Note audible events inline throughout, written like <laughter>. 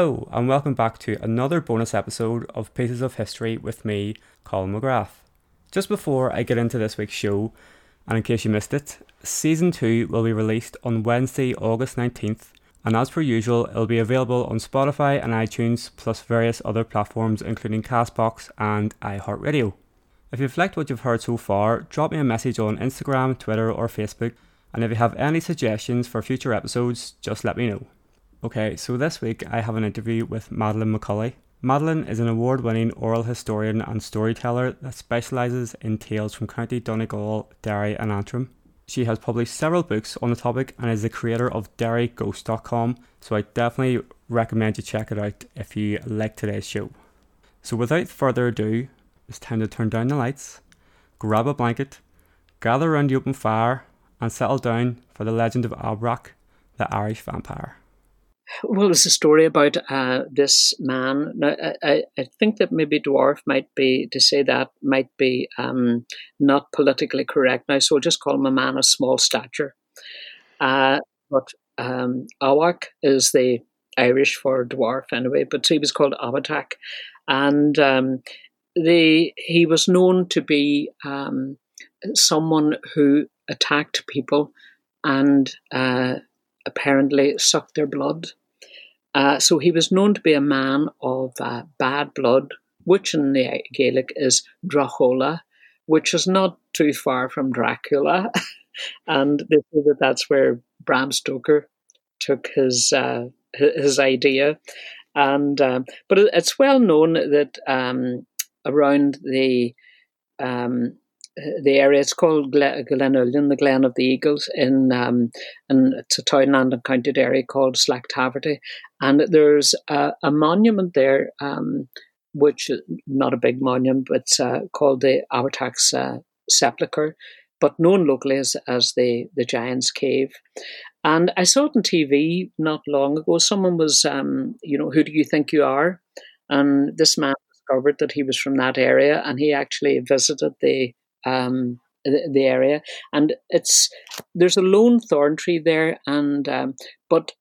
Hello, and welcome back to another bonus episode of Pieces of History with me, Colin McGrath. Just before I get into this week's show, and in case you missed it, Season 2 will be released on Wednesday, August 19th, and as per usual, it'll be available on Spotify and iTunes, plus various other platforms including Castbox and iHeartRadio. If you've liked what you've heard so far, drop me a message on Instagram, Twitter, or Facebook, and if you have any suggestions for future episodes, just let me know. Okay, so this week I have an interview with Madeline McCully. Madeline is an award winning oral historian and storyteller that specialises in tales from County Donegal, Derry, and Antrim. She has published several books on the topic and is the creator of DerryGhost.com, so I definitely recommend you check it out if you like today's show. So, without further ado, it's time to turn down the lights, grab a blanket, gather around the open fire, and settle down for the legend of Abhartach, the Irish vampire. Well, it's a story about uh, this man. Now, I, I, think that maybe dwarf might be to say that might be um, not politically correct now, so I'll just call him a man of small stature. Uh, but um, Awak is the Irish for dwarf anyway, but he was called Abhartach, and um, the he was known to be um, someone who attacked people and uh, apparently sucked their blood. Uh, so he was known to be a man of uh, bad blood, which in the Gaelic is Drachola, which is not too far from Dracula. <laughs> and they say that that's where Bram Stoker took his uh, his idea. And um, but it's well known that um, around the um, the area. It's called Glen, Glenullin, the Glen of the Eagles, in um, in it's a townland and county area called Slaghtaverty, and there's a, a monument there, um, which not a big monument, but uh, called the Abhartach's uh, Sepulchre, but known locally as as the the Giant's Cave. And I saw it on TV not long ago. Someone was, um, you know, who do you think you are? And this man discovered that he was from that area, and he actually visited the um, the, the, area, and it's there's a lone thorn tree there, and um, but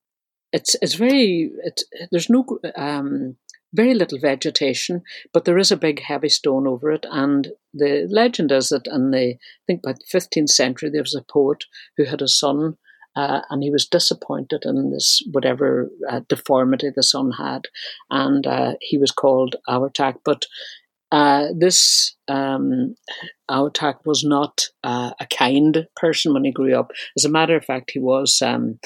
it's it's very it's, there's no um, very little vegetation, but there is a big heavy stone over it. And the legend is that in the I think by the 15th century there was a poet who had a son. Uh, and he was disappointed in this whatever uh, deformity the son had, and uh, he was called Abhartach. But uh, this um, was not uh, a kind person when he grew up. As a matter of fact, he was. Um,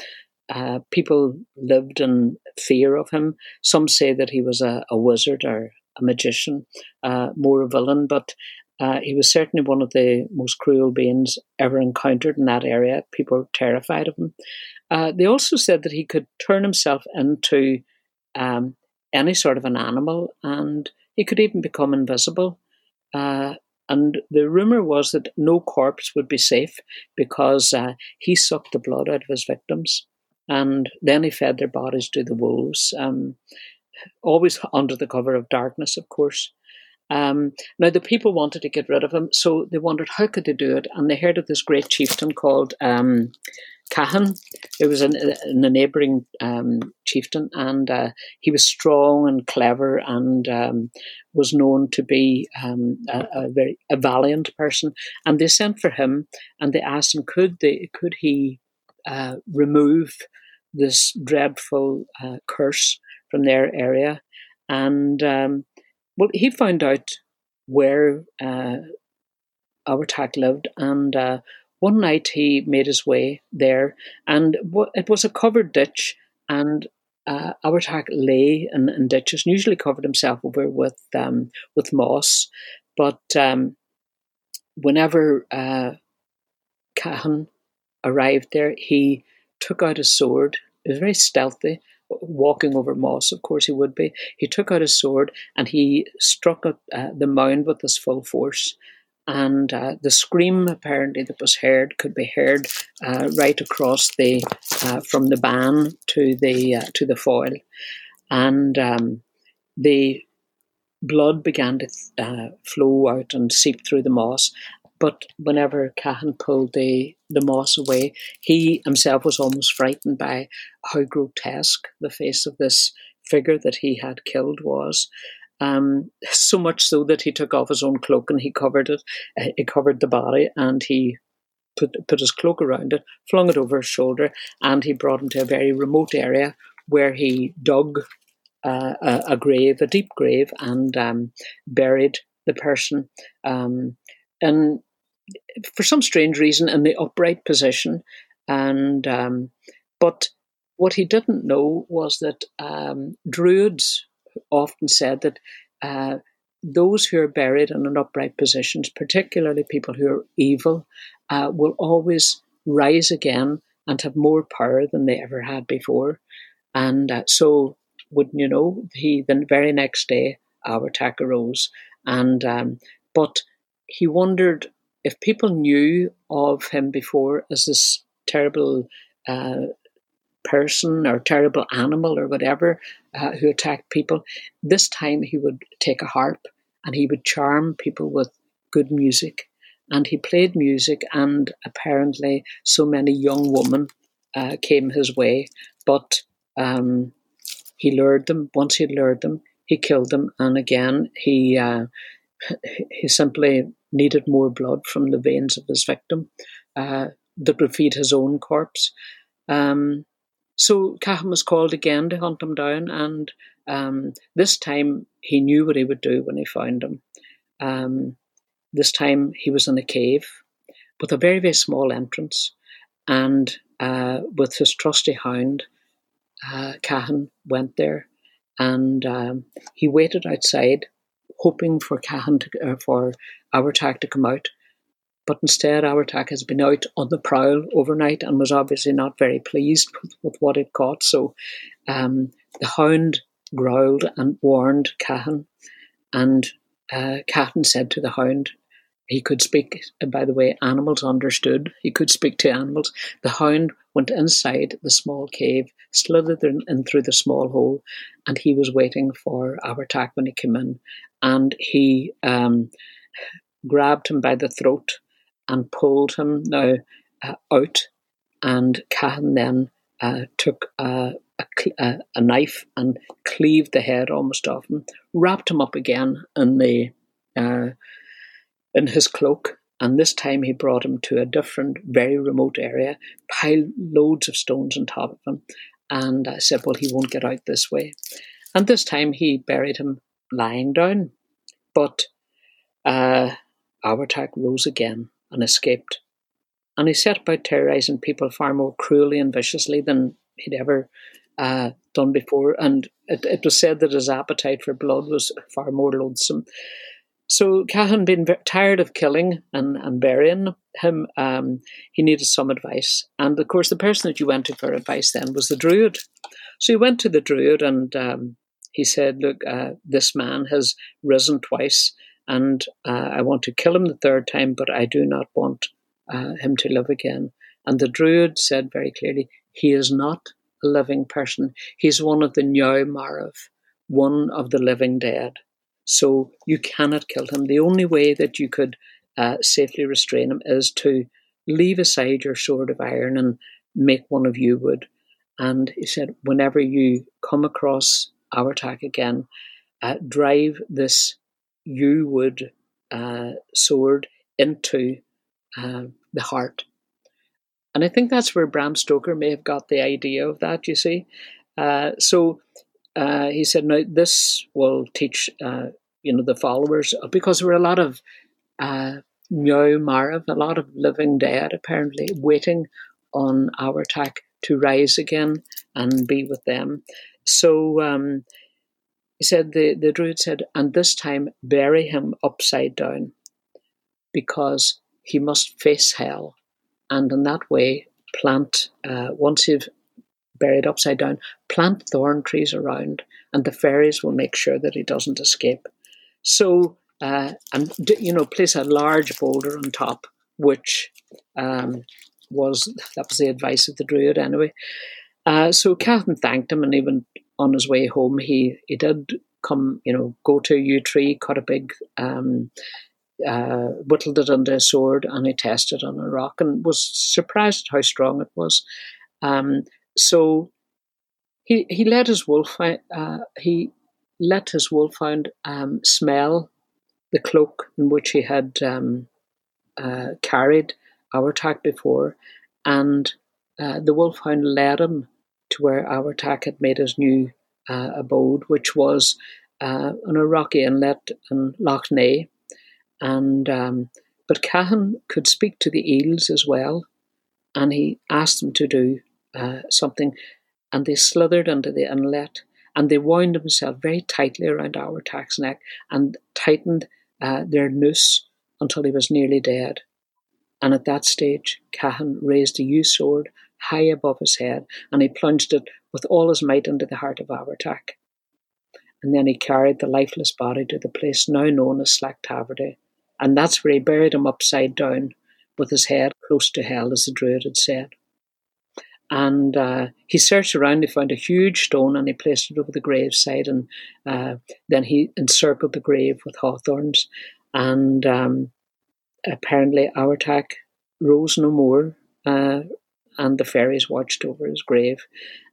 uh, people lived in fear of him. Some say that he was a, a wizard or a magician, uh, more a villain, but uh, he was certainly one of the most cruel beings ever encountered in that area. People were terrified of him. Uh, they also said that he could turn himself into um, any sort of an animal and he could even become invisible. Uh, and the rumor was that no corpse would be safe because uh, he sucked the blood out of his victims. And then he fed their bodies to the wolves, um, always under the cover of darkness, of course. Um, now the people wanted to get rid of him, so they wondered how could they do it, and they heard of this great chieftain called um, Cahan. It was an, a neighbouring um, chieftain, and uh, he was strong and clever, and um, was known to be um, a, a, very a valiant person. And they sent for him, and they asked him could they could he uh, remove this dreadful uh, curse from their area, and um, well, he found out where uh, lived, and uh, one night he made his way there, and it was a covered ditch, and uh, lay in, in, ditches and usually covered himself over with um, with moss. But um, whenever uh, Cahan arrived there, he took out his sword. He was very stealthy, walking over moss. Of course, he would be. He took out his sword and he struck at uh, the mound with his full force and uh, the scream apparently that was heard could be heard uh, right across the uh, from the Bann to the uh, to the Foyle, and um, the blood began to uh, flow out and seep through the moss. But whenever Cahan pulled the, the moss away, he himself was almost frightened by how grotesque the face of this figure that he had killed was. Um, so much so that he took off his own cloak and he covered it. Uh, he covered the body and he put put his cloak around it, flung it over his shoulder, and he brought him to a very remote area where he dug uh, a, a, grave, a deep grave, and um, buried the person. Um, and for some strange reason, in the upright position. And um, but what he didn't know was that um, druids often said that uh, those who are buried in an upright positions, particularly people who are evil, uh, will always rise again and have more power than they ever had before. And uh, so, wouldn't you know, he the very next day, our attack arose. And um, but he wondered if people knew of him before as this terrible uh, person or terrible animal or whatever uh, who attacked people, this time he would take a harp and he would charm people with good music. And he played music, and apparently, so many young women uh, came his way. But um, he lured them. Once he lured them, he killed them, and again he uh, <laughs> he simply needed more blood from the veins of his victim uh, that would feed his own corpse. Um, so Cahan was called again to hunt him down, and um, this time he knew what he would do when he found him. Um, this time he was in a cave with a very, very small entrance, and uh, with his trusty hound, uh, Cahan went there, and um, he waited outside, hoping for Cahan to, uh, for Abhartach to come out. But instead, Abhartach has been out on the prowl overnight and was obviously not very pleased with, with what it caught. So um, the hound growled and warned Cahan, and uh, Cahan said to the hound, he could speak, and by the way, animals understood. He could speak to animals. The hound went inside the small cave, slithered in through the small hole, and he was waiting for Abhartach when he came in. And he um, grabbed him by the throat and pulled him now uh, out. And Cahan then uh, took a, a, a, knife and cleaved the head almost off him, wrapped him up again in the uh, in his cloak, and this time he brought him to a different, very remote area, piled loads of stones on top of him, and I said, "Well, he won't get out this way." And this time he buried him lying down, but uh, Abhartach rose again and escaped. And he set about terrorizing people far more cruelly and viciously than he'd ever uh, done before. And it, it, was said that his appetite for blood was far more loathsome. So Cahan, being tired of killing and, and burying him, um, he needed some advice. And of course, the person that you went to for advice then was the druid. So he went to the druid and um, he said, Look, uh, this man has risen twice and uh, I want to kill him the third time, but I do not want uh, him to live again. And the druid said very clearly, he is not a living person. He's one of the Neu Marav, one of the living dead. So you cannot kill him. The only way that you could uh, safely restrain him is to leave aside your sword of iron and make one of yew wood. And he said, whenever you come across Abhartach again, uh, drive this yew wood uh, sword into uh, the heart. And I think that's where Bram Stoker may have got the idea of that, you see. Uh, so uh, he said, now this will teach, uh, you know, the followers, because there were a lot of uh, Marav, a lot of living dead apparently, waiting on our attack to rise again and be with them. So um, he said, the, the druid said, and this time bury him upside down because he must face hell. And in that way, plant, uh, once you've buried upside down, plant thorn trees around, and the fairies will make sure that he doesn't escape. So, uh, and, you know, place a large boulder on top, which um, was, that was the advice of the druid anyway. Uh, so Catherine thanked him and even on his way home, he he did come, you know, go to a yew tree, cut a big, um, uh, whittled it into a sword, and he tested on a rock, and was surprised how strong it was. Um, so he he let his wolfhound uh, he let his wolfhound um, smell the cloak in which he had um, uh, carried before, and uh, the wolfhound led him to where Abhartach had made his new uh, abode, which was uh, on a rocky inlet in Lough Neagh. And um, but Cahan could speak to the eels as well, and he asked them to do uh, something, and they slithered into the inlet, and they wound themselves very tightly around Abhartach's neck and tightened uh, their noose until he was nearly dead. And at that stage, Cahan raised a yew sword high above his head, and he plunged it with all his might into the heart of Abhartach. And then he carried the lifeless body to the place now known as Slack Slaghtaverty, and that's where he buried him upside down with his head close to hell, as the Druid had said. And uh, he searched around, he found a huge stone and he placed it over the graveside. And uh, then he encircled the grave with hawthorns. And um, apparently, Abhartach rose no more, uh, and the fairies watched over his grave.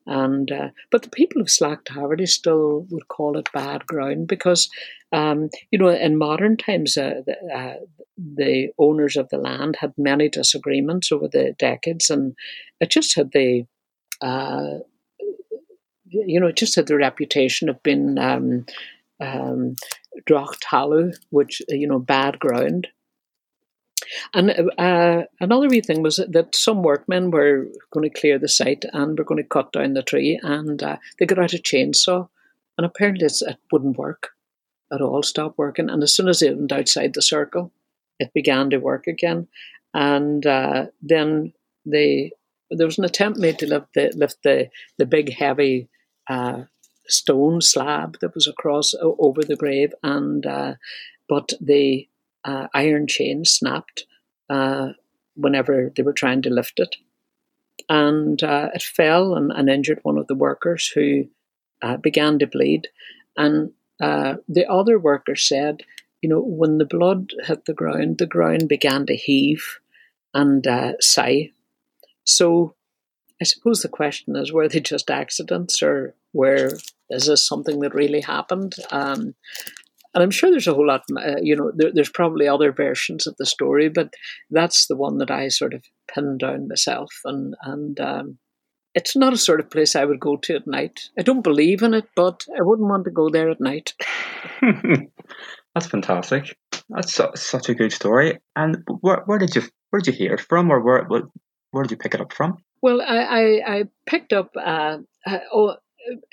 And uh, but the people of Slaghtaverty still would call it bad ground because, um, you know, in modern times, uh, the, uh, the, owners of the land had many disagreements over the decades, and it just had the, uh, you know, it just had the reputation of being um, um, which you know, bad ground. And uh, another wee thing was that some workmen were going to clear the site and were going to cut down the tree, and uh, they got out a chainsaw, and apparently it wouldn't work at all, stopped working. And as soon as it went outside the circle, it began to work again. And uh, then they there was an attempt made to lift the lift the the big heavy uh, stone slab that was across over the grave, and uh, but the uh, iron chain snapped uh, whenever they were trying to lift it. And uh, it fell and, and, injured one of the workers who uh, began to bleed. And uh, the other worker said, you know, when the blood hit the ground, the ground began to heave and uh, sigh. So I suppose the question is were they just accidents or where is this something that really happened? Um, and I'm sure there's a whole lot, uh, you know, there, there's probably other versions of the story, but that's the one that I sort of pinned down myself. And, and um, it's not a sort of place I would go to at night. I don't believe in it, but I wouldn't want to go there at night. <laughs> that's fantastic. That's su- such a good story. And where, where did you where did you hear it from, or where where, where did you pick it up from? Well, I I, I picked up. Uh, uh, oh,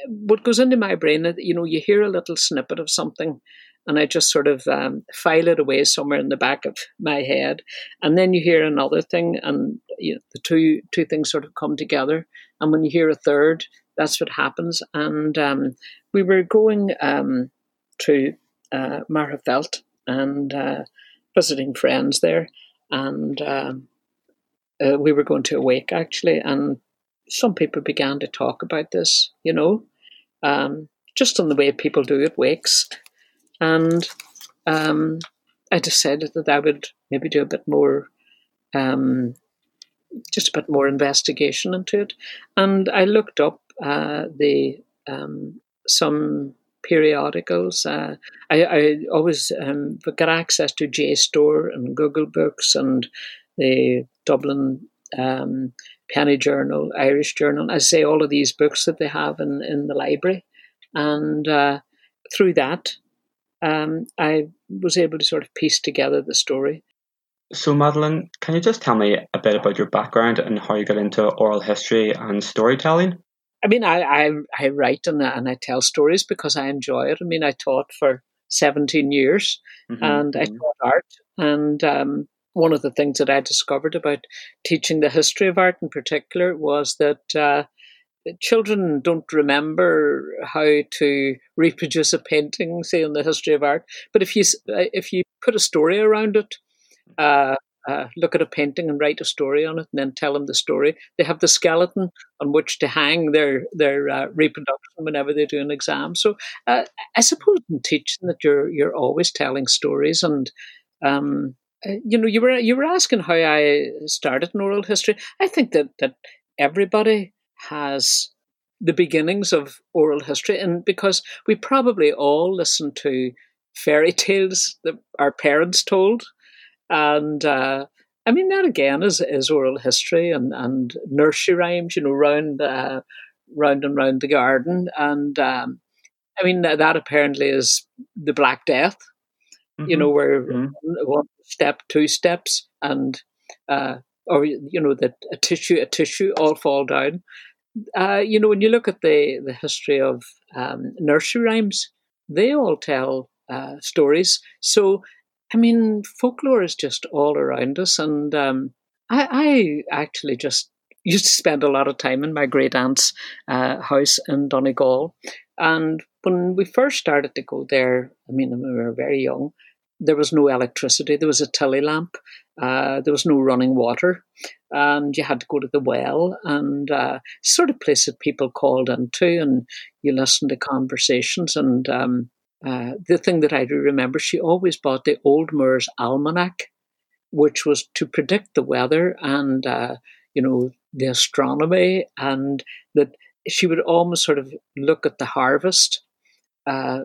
what goes into my brain, you know, you hear a little snippet of something and I just sort of um, file it away somewhere in the back of my head. And then you hear another thing, and you know, the two two things sort of come together. And when you hear a third, that's what happens. And um, we were going um, to uh, Magherafelt and uh, visiting friends there, and um, uh, we were going to a wake actually, and some people began to talk about this, you know, um, just on the way people do at wakes and um, I decided that I would maybe do a bit more, um, just a bit more investigation into it. And I looked up uh, the um, some periodicals. Uh, I, I, always um, got access to JSTOR and Google Books and the Dublin um, Penny Journal, Irish Journal. I say all of these books that they have in, in the library. And uh, through that, um, I was able to sort of piece together the story. So, Madeline, can you just tell me a bit about your background and how you got into oral history and storytelling? I mean, I, I, I write and, and I tell stories because I enjoy it. I mean, I taught for 17 years mm-hmm. and I mm-hmm. taught art. And um, one of the things that I discovered about teaching the history of art in particular was that uh, children don't remember how to reproduce a painting, say in the history of art. But if you if you put a story around it, uh, uh, look at a painting and write a story on it, and then tell them the story. They have the skeleton on which to hang their their uh, reproduction whenever they do an exam. So uh, I suppose in teaching that you're you're always telling stories and. Um, uh, you know, you were you were asking how I started in oral history. I think that that everybody has the beginnings of oral history, and because we probably all listen to fairy <laughs> tales that our parents told, and uh, I mean that again is is oral history and and nursery rhymes, you know, round uh, round and round the garden, and um, I mean that apparently is the Black Death, mm-hmm. you know, where mm-hmm. one step, two steps, and uh, or you know that a tissue, a tissue all fall down. Uh, you know, when you look at the the history of um, nursery rhymes, they all tell uh, stories. So, I mean, folklore is just all around us, and um, I, I, actually just <laughs> used to spend a lot of time in my great aunt's uh, house in Donegal, and when we first started to go there, I mean, when we were very young, there was no electricity. There was a Tilley lamp. Uh, there was no running water, and you had to go to the well. And uh, sort of place that people called into, and you listened to conversations. And um, uh, the thing that I do remember, she always bought the Old Moore's Almanac, which was to predict the weather and uh, you know the astronomy, and that she would almost sort of look at the harvest uh,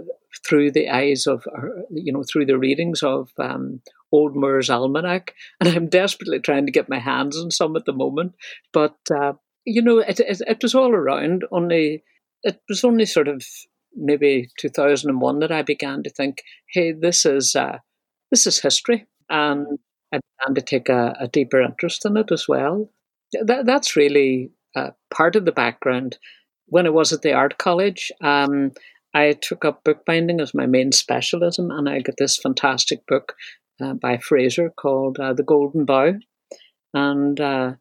through the eyes of, you know, through the readings of um, Old Moore's Almanac. <laughs> And I'm desperately trying to get my hands on some at the moment. But, uh, you know, it, it, it was all around, only, it was only sort of maybe 2001 that I began to think, hey, this is, uh, this is history. And I began to take a, a deeper interest in it as well. That, that's really uh, part of the background. When I was at the art college, um, I took up bookbinding as my main specialism, and I got this fantastic book uh, by Frazer called uh, The Golden Bough. And uh,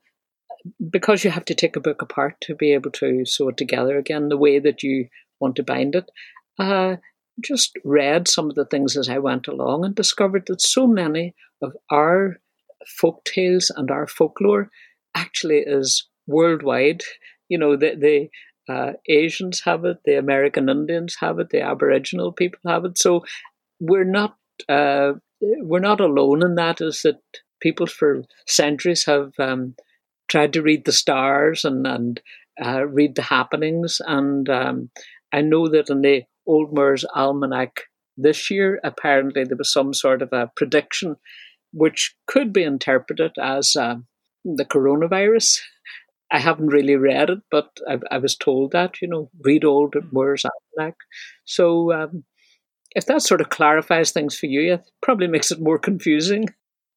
because you have to take a book apart to be able to sew it together again the way that you want to bind it, uh, just read some of the things as I went along and discovered that so many of our folk tales and our folklore actually is worldwide. You know, the, the uh, Asians have it, the American Indians have it, the Aboriginal people have it. So we're not uh, we're not alone in that. Is that people for centuries have um, tried to read the stars and and uh, read the happenings, and um, I know that in the Old Moore's Almanac this year, apparently there was some sort of a prediction which could be interpreted as uh, the coronavirus. I haven't really read it, but I, I was told that, you know, read old Moore's Almanac. So um, if that sort of clarifies things for you, it probably makes it more confusing.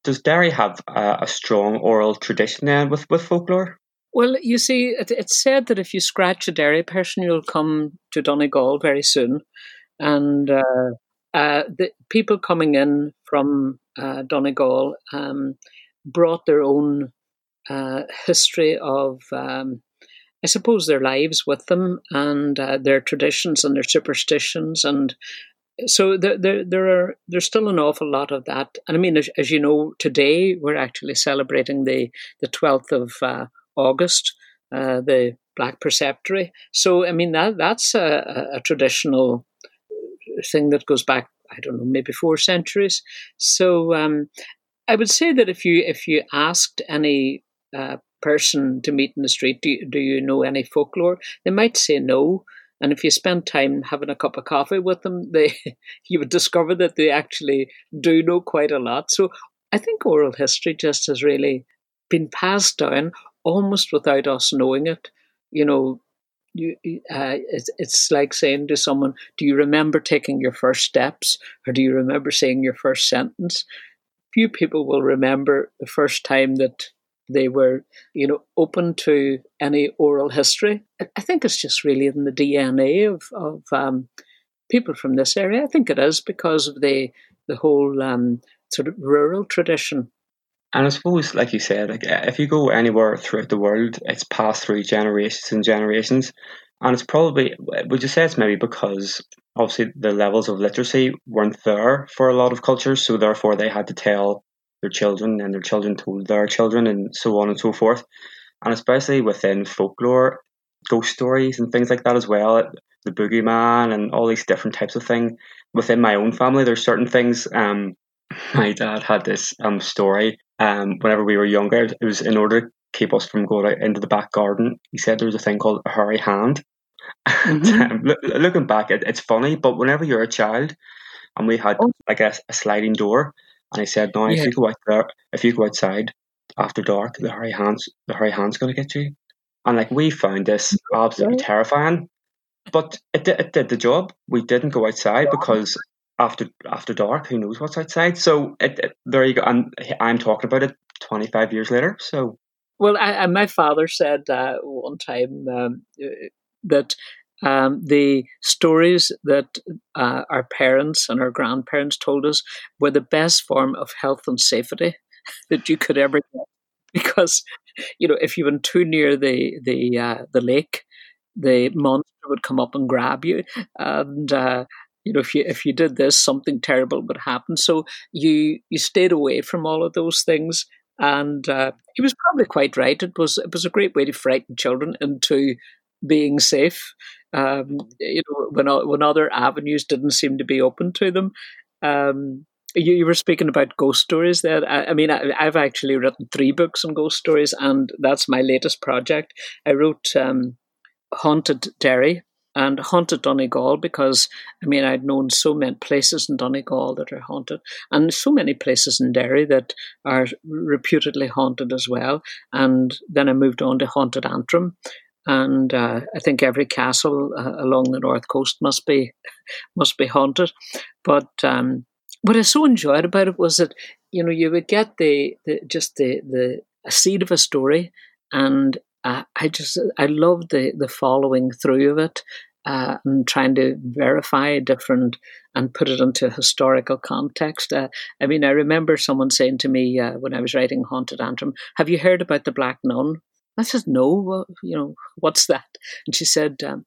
Does Derry have a, a strong oral tradition then with, with folklore? Well, you see, it, it's said that if you scratch a Derry person, you'll come to Donegal very soon. And uh, uh, the people coming in from uh, Donegal um, brought their own uh, history of, um, I suppose, their lives with them and uh, their traditions and their superstitions. And so there, there, there are there's still an awful lot of that. And I mean, as, as you know, today we're actually celebrating the the twelfth of uh, August, uh, the Black Preceptory. So I mean that that's a, a traditional thing that goes back I don't know, maybe four centuries. So um, I would say that if you if you asked any uh, person to meet in the street, do do you know any folklore? They might say no. And if you spend time having a cup of coffee with them, <laughs> they you would discover that they actually do know quite a lot. So I think oral history just has really been passed down almost without us knowing it. You know, you, uh, it's, it's like saying to someone, Do you remember taking your first steps? Or do you remember saying your first sentence? Few people will remember the first time that they were, you know, open to any oral history. I think it's just really in the DNA of, of um, people from this area. I think it is because of the the whole um, sort of rural tradition. And I suppose, like you said, like if you go anywhere throughout the world, it's passed through generations and generations. And it's probably, would you say it's maybe because obviously the levels of literacy weren't there for a lot of cultures, so therefore they had to tell their children and their children told their children and so on and so forth. And especially within folklore, ghost stories and things like that as well, the boogeyman and all these different types of things. Within my own family, there's certain things. Um, <laughs> my dad had this um, story um, whenever we were younger. It was in order to keep us from going out into the back garden. He said there was a thing called a hairy hand. Mm-hmm. Looking back, it, it's funny, but whenever you're a child, and we had oh. like a, a, sliding door, and I said, "No, yeah. if you go out there, if you go outside after dark, the hairy hands, the hairy hands going to get you." And like we found this absolutely terrifying, but it, it did the job. We didn't go outside because after after dark, who knows what's outside? So it, it, there you go. And I'm talking about it 25 years later. So well, I, I, my father said uh, one time um, that um, the stories that uh, our parents and our grandparents told us were the best form of health and safety <laughs> that you could ever get. Because, you know, if you went too near the the uh, the lake, the monster would come up and grab you, and uh, you know, if you if you did this, something terrible would happen. So you you stayed away from all of those things, and uh, he was probably quite right. It was it was a great way to frighten children into being safe. Um, you know, when when other avenues didn't seem to be open to them. Um, you, you, were speaking about ghost stories there. I, I mean, I, have actually written three books on ghost stories, and that's my latest project. I wrote um, Haunted Derry and haunted Donegal because I mean I'd known so many places in Donegal that are haunted, and so many places in Derry that are reputedly haunted as well. And then I moved on to haunted Antrim, and uh, I think every castle uh, along the north coast must be <laughs> must be haunted. But um, what I so enjoyed about it was that you know you would get the, the just the the a seed of a story, and uh, I just I loved the the following through of it uh, and trying to verify different and put it into historical context. Uh, I mean, I remember someone saying to me uh, when I was writing Haunted Antrim, "Have you heard about the Black Nun?" I said, "No. Well, you know, what's that?" And she said. Um,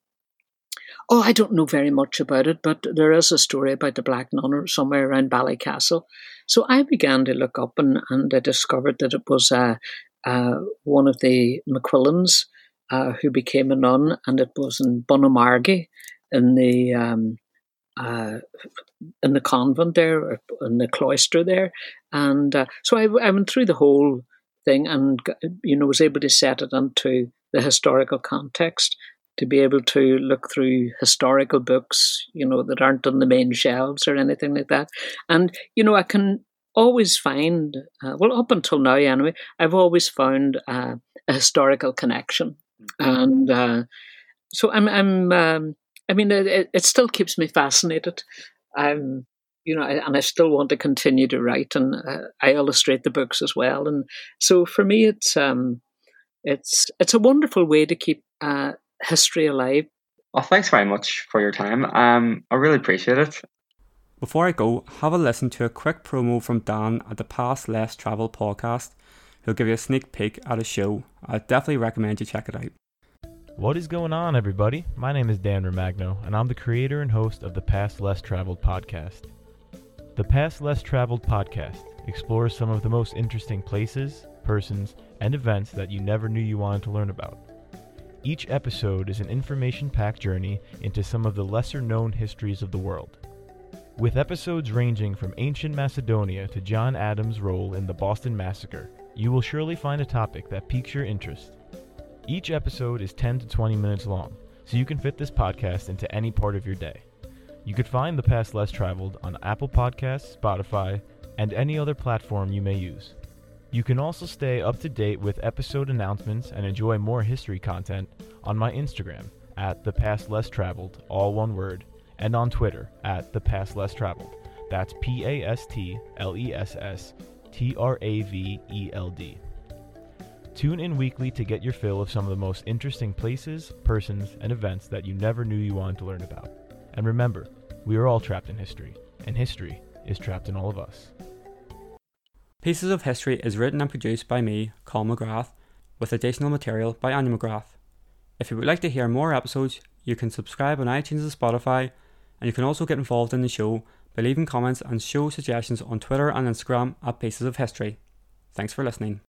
Oh, I don't know very much about it, but there is a story about the Black Nun somewhere around Ballycastle. So I began to look up and, and I discovered that it was uh, uh, one of the McQuillans uh, who became a nun, and it was in Bunamargy in the um, uh, in the convent there, in the cloister there, and uh, so I, I, went through the whole thing and you know was able to set it into the historical context to be able to look through historical books, you know, that aren't on the main shelves or anything like that, and you know I can always find, uh, well, up until now anyway, I've always found uh, a historical connection, mm-hmm. and uh, so I'm, I'm, um, I mean, it, it, still keeps me fascinated. I'm, you know, and I still want to continue to write, and uh, I illustrate the books as well, and so for me, it's, um, it's, it's a wonderful way to keep uh, history alive. Well, thanks very much for your time. Um, I really appreciate it. Before I go, have a listen to a quick promo from Dan at the Past Less Travel podcast. He'll give you a sneak peek at a show. I definitely recommend you check it out. What is going on, everybody? My name is Dan Romagno, and I'm the creator and host of the Past Less Traveled podcast. The Past Less Traveled podcast explores some of the most interesting places, persons, and events that you never knew you wanted to learn about. Each episode is an information packed journey into some of the lesser known histories of the world. With episodes ranging from ancient Macedonia to John Adams' role in the Boston Massacre, you will surely find a topic that piques your interest. Each episode is 10 to 20 minutes long, so you can fit this podcast into any part of your day. You could find The Past Less Traveled on Apple Podcasts, Spotify, and any other platform you may use. You can also stay up to date with episode announcements and enjoy more history content on my Instagram at The Past Less Traveled, all one word, and on Twitter at The Past Less Traveled. That's P A S T L E S S T R A V E L D. Tune in weekly to get your fill of some of the most interesting places, persons, and events that you never knew you wanted to learn about. And remember, we are all trapped in history, and history is trapped in all of us. Pieces of History is written and produced by me, Colm McGrath, with additional material by Anya McGrath. If you would like to hear more episodes, you can subscribe on iTunes and Spotify and you can also get involved in the show by leaving comments and show suggestions on Twitter and Instagram at Pieces of History. Thanks for listening.